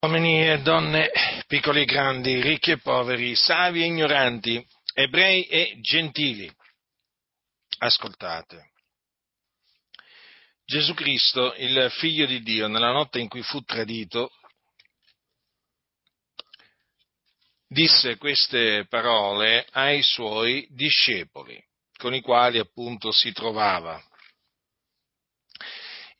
Uomini e donne, piccoli e grandi, ricchi e poveri, savi e ignoranti, ebrei e gentili, ascoltate. Gesù Cristo, il figlio di Dio, nella notte in cui fu tradito, disse queste parole ai suoi discepoli, con i quali appunto si trovava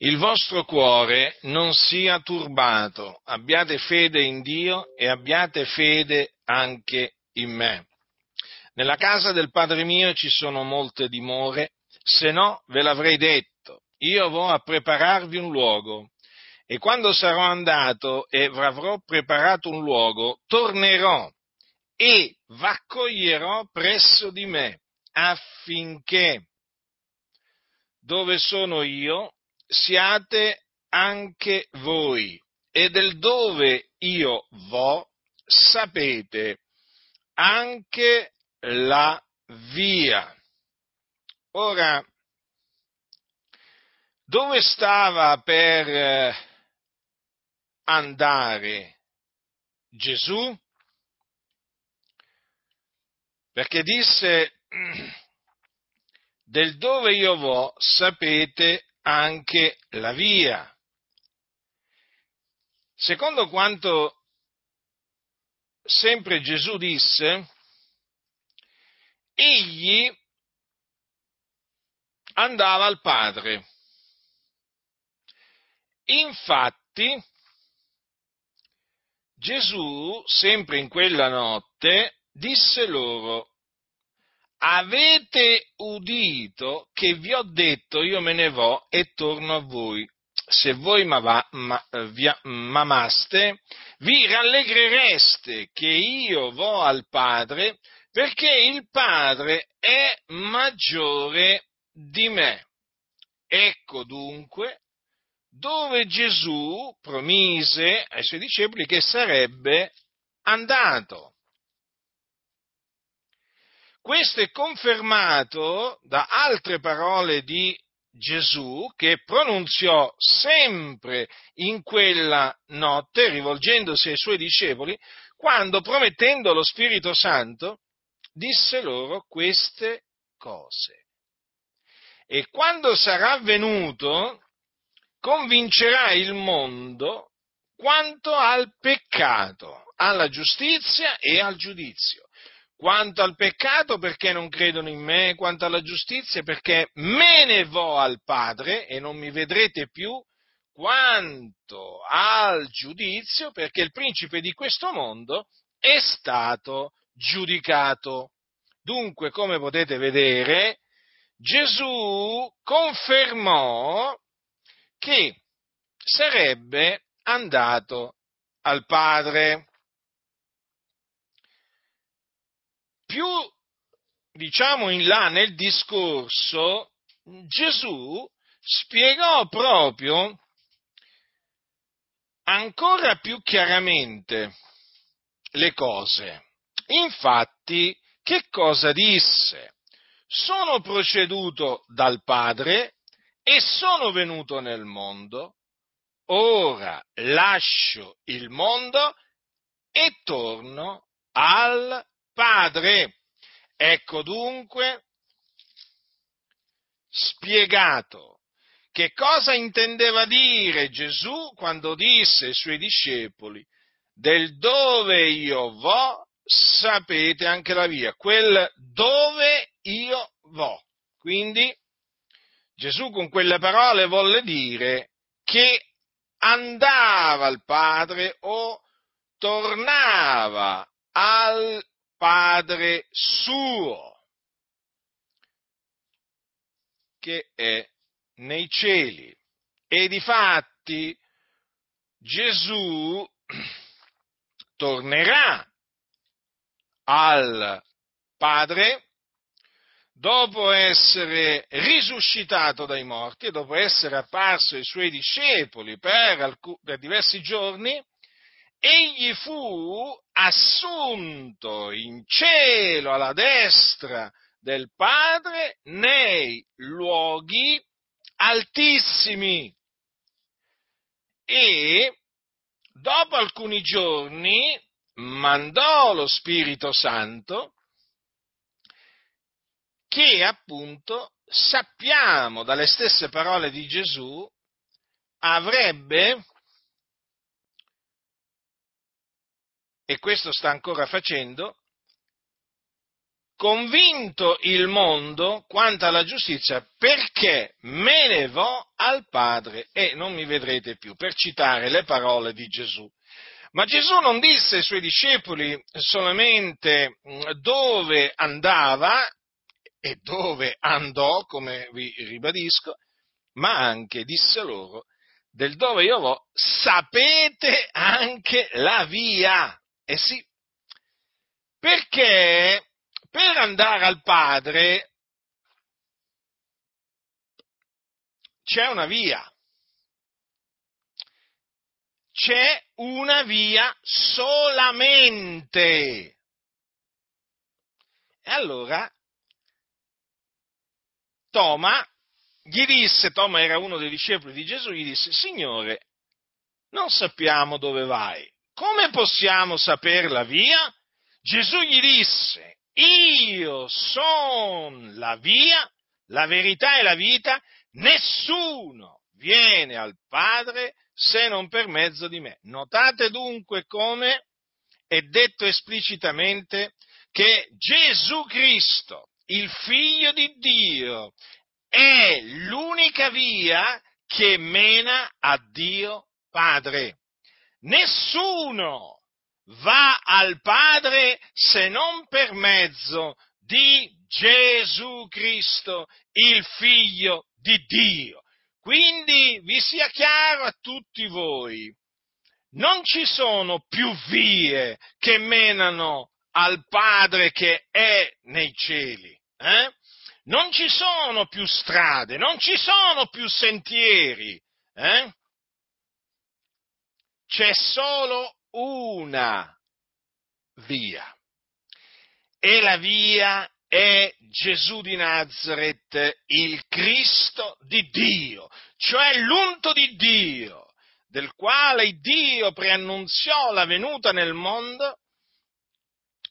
il vostro cuore non sia turbato, abbiate fede in Dio e abbiate fede anche in me. Nella casa del Padre mio ci sono molte dimore, se no ve l'avrei detto, io vo a prepararvi un luogo, e quando sarò andato e avrò preparato un luogo, tornerò e v'accoglierò presso di me, affinché dove sono io siate anche voi, e del dove io vo sapete anche la via. Ora, dove stava per eh, andare Gesù? Perché disse, del dove io vo sapete anche la via. Secondo quanto sempre Gesù disse, egli andava al Padre. Infatti, Gesù, sempre in quella notte, disse loro, avete udito che vi ho detto io me ne vo e torno a voi. Se voi m'amaste, vi rallegrereste che io vo al Padre, perché il Padre è maggiore di me. Ecco dunque dove Gesù promise ai suoi discepoli che sarebbe andato. Questo è confermato da altre parole di Gesù che pronunziò sempre in quella notte, rivolgendosi ai suoi discepoli, quando promettendo lo Spirito Santo disse loro queste cose. E quando sarà venuto, convincerà il mondo quanto al peccato, alla giustizia e al giudizio quanto al peccato perché non credono in me, quanto alla giustizia perché me ne vo al Padre e non mi vedrete più, quanto al giudizio perché il principe di questo mondo è stato giudicato. Dunque, come potete vedere, Gesù confermò che sarebbe andato al Padre. Più diciamo in là nel discorso, Gesù spiegò proprio ancora più chiaramente le cose. Infatti, che cosa disse? Sono proceduto dal Padre e sono venuto nel mondo, ora lascio il mondo e torno al Padre. Ecco dunque spiegato che cosa intendeva dire Gesù quando disse ai suoi discepoli del dove io vo sapete anche la via, quel dove io vo. Quindi Gesù con quelle parole volle dire che andava al Padre o tornava al Padre suo, che è nei cieli. E difatti Gesù tornerà al Padre dopo essere risuscitato dai morti e dopo essere apparso ai suoi discepoli per, alc- per diversi giorni, egli fu assunto in cielo alla destra del Padre nei luoghi altissimi. E dopo alcuni giorni mandò lo Spirito Santo che appunto sappiamo dalle stesse parole di Gesù avrebbe, e questo sta ancora facendo, convinto il mondo quanto alla giustizia perché me ne vo al Padre e non mi vedrete più, per citare le parole di Gesù. Ma Gesù non disse ai suoi discepoli solamente mm, dove andava e dove andò, come vi ribadisco, ma anche disse loro del dove io vo, sapete anche la via. Eh sì, perché per andare al Padre c'è una via. C'è una via solamente. E allora Toma gli disse, Toma era uno dei discepoli di Gesù, gli disse, Signore, non sappiamo dove vai, come possiamo sapere la via? Gesù gli disse, io sono la via, la verità e la vita, nessuno viene al Padre se non per mezzo di me. Notate dunque come è detto esplicitamente che Gesù Cristo, il figlio di Dio, è l'unica via che mena a Dio Padre. Nessuno va al Padre se non per mezzo di Gesù Cristo, il Figlio di Dio. Quindi vi sia chiaro a tutti voi, non ci sono più vie che menano al Padre che è nei cieli. Eh? Non ci sono più strade, non ci sono più sentieri. Eh? C'è solo una via. E la via è Gesù di Nazareth, il Cristo di Dio, cioè l'unto di Dio, del quale Dio preannunziò la venuta nel mondo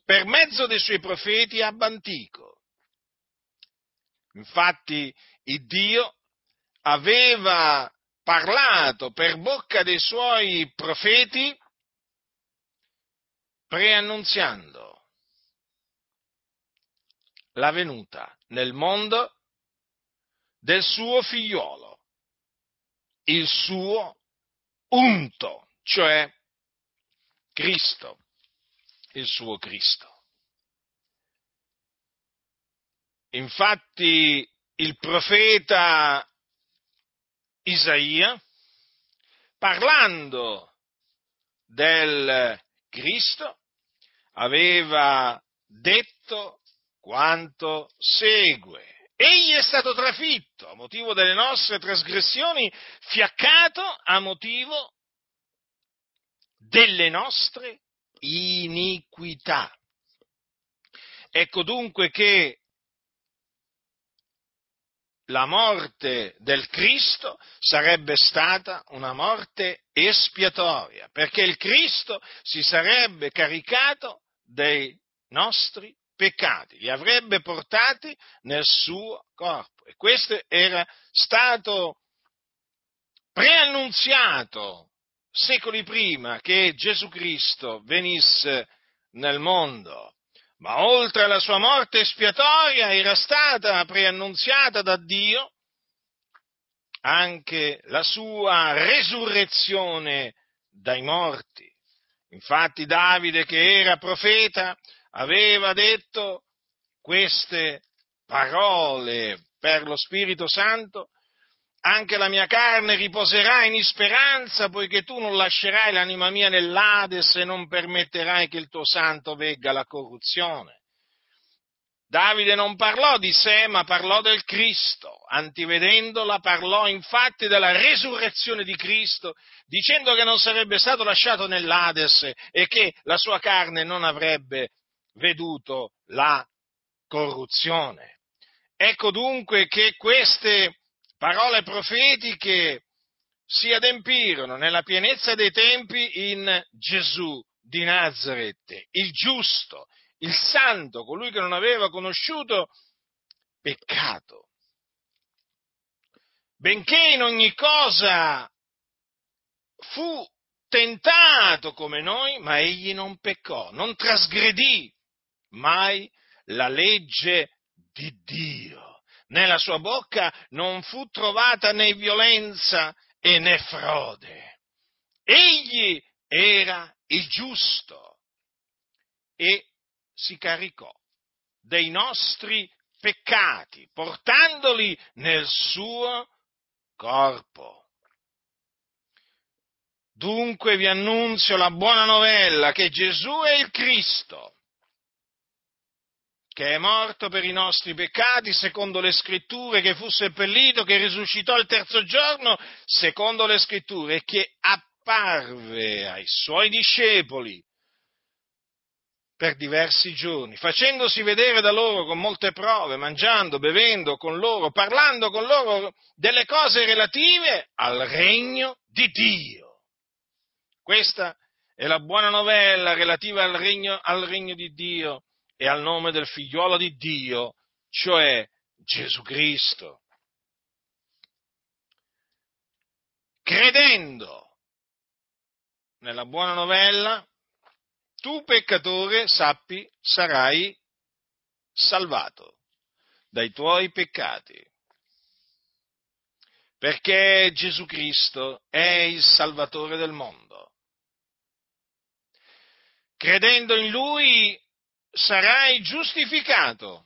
per mezzo dei suoi profeti ab antico. Infatti Dio aveva parlato per bocca dei suoi profeti preannunziando la venuta nel mondo del suo figliolo, il suo unto, cioè Cristo, il suo Cristo. Infatti il profeta Isaia, parlando del Cristo, aveva detto quanto segue. Egli è stato trafitto a motivo delle nostre trasgressioni, fiaccato a motivo delle nostre iniquità. Ecco dunque che la morte del Cristo sarebbe stata una morte espiatoria, perché il Cristo si sarebbe caricato dei nostri peccati, li avrebbe portati nel suo corpo. E questo era stato preannunziato secoli prima che Gesù Cristo venisse nel mondo ma oltre alla sua morte espiatoria era stata preannunziata da Dio anche la sua resurrezione dai morti. Infatti Davide, che era profeta, aveva detto queste parole per lo Spirito Santo anche la mia carne riposerà in speranza, poiché tu non lascerai l'anima mia nell'Ades e non permetterai che il tuo santo vegga la corruzione. Davide non parlò di sé, ma parlò del Cristo. Antivedendola, parlò infatti della resurrezione di Cristo, dicendo che non sarebbe stato lasciato nell'Ades e che la sua carne non avrebbe veduto la corruzione. Ecco dunque che queste parole profetiche si adempirono nella pienezza dei tempi in Gesù di Nazareth, il giusto, il santo, colui che non aveva conosciuto peccato. Benché in ogni cosa fu tentato come noi, ma egli non peccò, non trasgredì mai la legge di Dio. Nella sua bocca non fu trovata né violenza e né frode. Egli era il giusto e si caricò dei nostri peccati, portandoli nel suo corpo. Dunque vi annunzio la buona novella che Gesù è il Cristo, che è morto per i nostri peccati, secondo le scritture, che fu seppellito, che risuscitò il terzo giorno, secondo le scritture, e che apparve ai suoi discepoli per diversi giorni, facendosi vedere da loro con molte prove, mangiando, bevendo con loro, parlando con loro delle cose relative al regno di Dio. Questa è la buona novella relativa al regno, al regno di Dio e al nome del figliuolo di Dio, cioè Gesù Cristo. Credendo nella buona novella, tu peccatore sappi sarai salvato dai tuoi peccati. Perché Gesù Cristo è il Salvatore del mondo. Credendo in Lui sarai giustificato.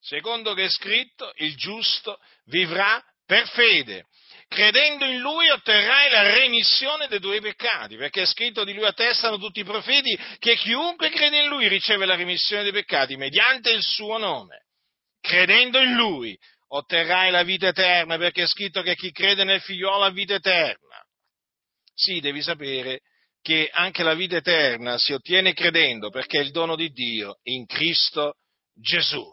Secondo che è scritto, il giusto vivrà per fede. Credendo in Lui otterrai la remissione dei tuoi peccati, perché è scritto di Lui attestano tutti i profeti che chiunque crede in Lui riceve la remissione dei peccati mediante il suo nome. Credendo in Lui otterrai la vita eterna, perché è scritto che chi crede nel figliolo ha vita eterna. Sì, devi sapere che anche la vita eterna si ottiene credendo perché è il dono di Dio in Cristo Gesù.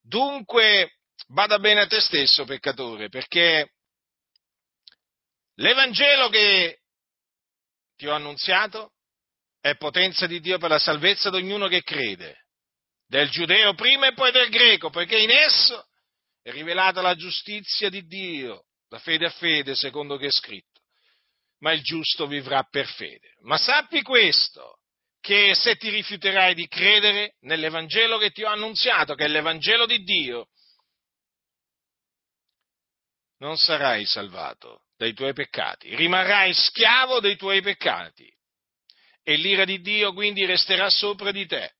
Dunque, bada bene a te stesso, peccatore, perché l'Evangelo che ti ho annunziato è potenza di Dio per la salvezza di ognuno che crede, del giudeo prima e poi del greco, perché in esso è rivelata la giustizia di Dio, da fede a fede, secondo che è scritto ma il giusto vivrà per fede. Ma sappi questo, che se ti rifiuterai di credere nell'Evangelo che ti ho annunziato, che è l'Evangelo di Dio, non sarai salvato dai tuoi peccati, rimarrai schiavo dei tuoi peccati e l'ira di Dio quindi resterà sopra di te.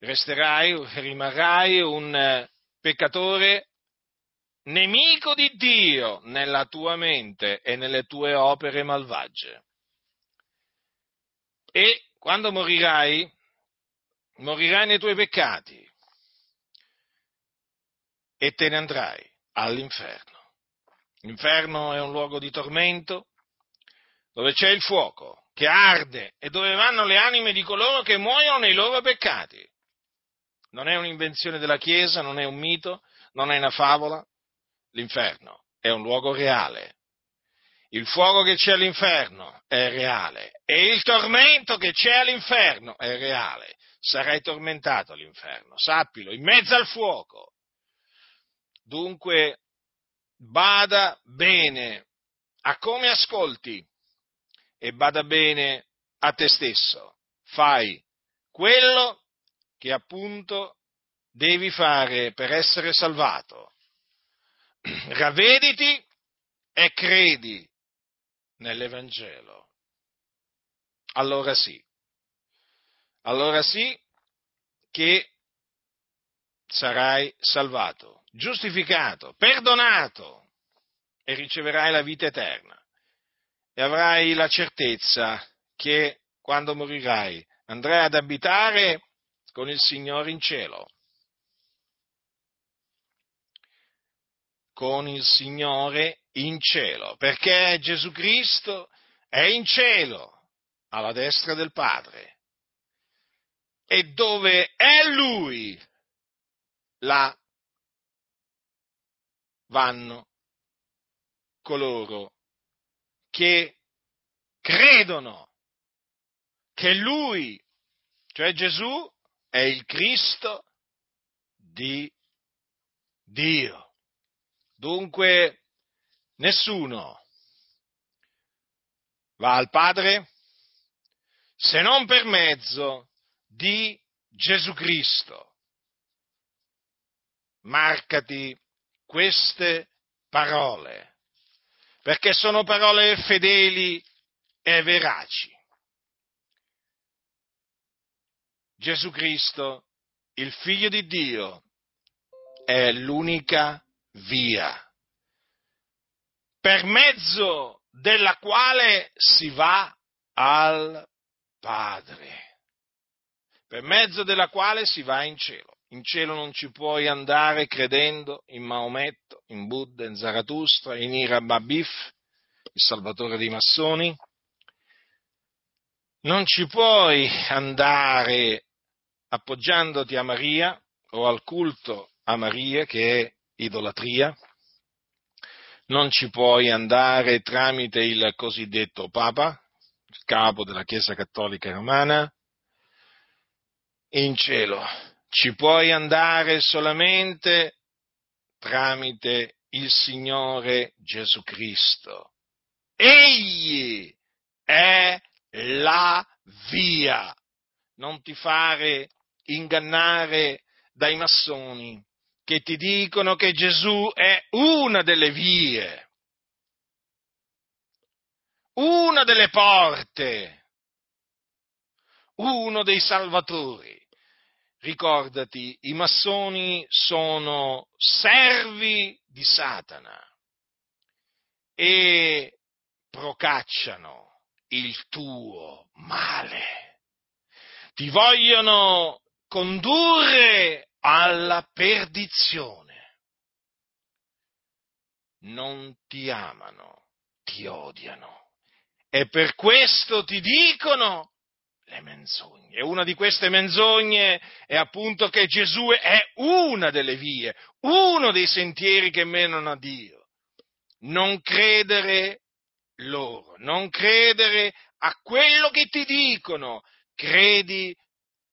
Resterai, rimarrai un eh, peccatore nemico di Dio nella tua mente e nelle tue opere malvagie. E quando morirai, morirai nei tuoi peccati e te ne andrai all'inferno. L'inferno è un luogo di tormento dove c'è il fuoco che arde e dove vanno le anime di coloro che muoiono nei loro peccati. Non è un'invenzione della Chiesa, non è un mito, non è una favola, l'inferno è un luogo reale. Il fuoco che c'è all'inferno è reale e il tormento che c'è all'inferno è reale. Sarai tormentato all'inferno, sappilo, in mezzo al fuoco. Dunque, bada bene a come ascolti e bada bene a te stesso. Fai quello che appunto devi fare per essere salvato ravvediti e credi nell'Evangelo. Allora sì, allora sì che sarai salvato, giustificato, perdonato e riceverai la vita eterna e avrai la certezza che quando morirai andrai ad abitare con il Signore in cielo. Con il Signore in cielo, perché Gesù Cristo è in cielo, alla destra del Padre. E dove è Lui, là vanno coloro che credono che Lui, cioè Gesù, è il Cristo di Dio. Dunque nessuno va al Padre se non per mezzo di Gesù Cristo. Marcati queste parole, perché sono parole fedeli e veraci. Gesù Cristo, il Figlio di Dio, è l'unica via per mezzo della quale si va al Padre, per mezzo della quale si va in cielo. In cielo non ci puoi andare credendo in Maometto, in Buddha, in Zarathustra, in Ira Babif, il salvatore dei massoni. Non ci puoi andare appoggiandoti a Maria o al culto a Maria, che è idolatria. Non ci puoi andare tramite il cosiddetto Papa, il capo della Chiesa Cattolica Romana. In cielo ci puoi andare solamente tramite il Signore Gesù Cristo. Egli è la via. Non ti fare ingannare dai massoni che ti dicono che Gesù è una delle vie, una delle porte, uno dei salvatori ricordati, i massoni sono servi di Satana e procacciano il tuo male. Ti vogliono condurre alla perdizione. Non ti amano, ti odiano. E per questo ti dicono le menzogne. Una di queste menzogne è appunto che Gesù è una delle vie, uno dei sentieri che menano a Dio. Non credere loro, non credere a quello che ti dicono, credi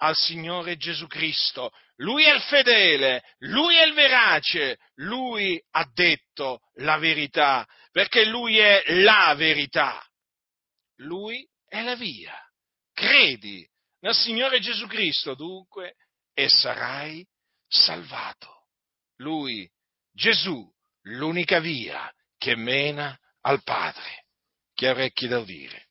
al Signore Gesù Cristo. Lui è il fedele, lui è il verace, lui ha detto la verità, perché lui è la verità. Lui è la via. Credi nel Signore Gesù Cristo dunque e sarai salvato. Lui, Gesù, l'unica via che mena al Padre. Chi ha orecchi da udire,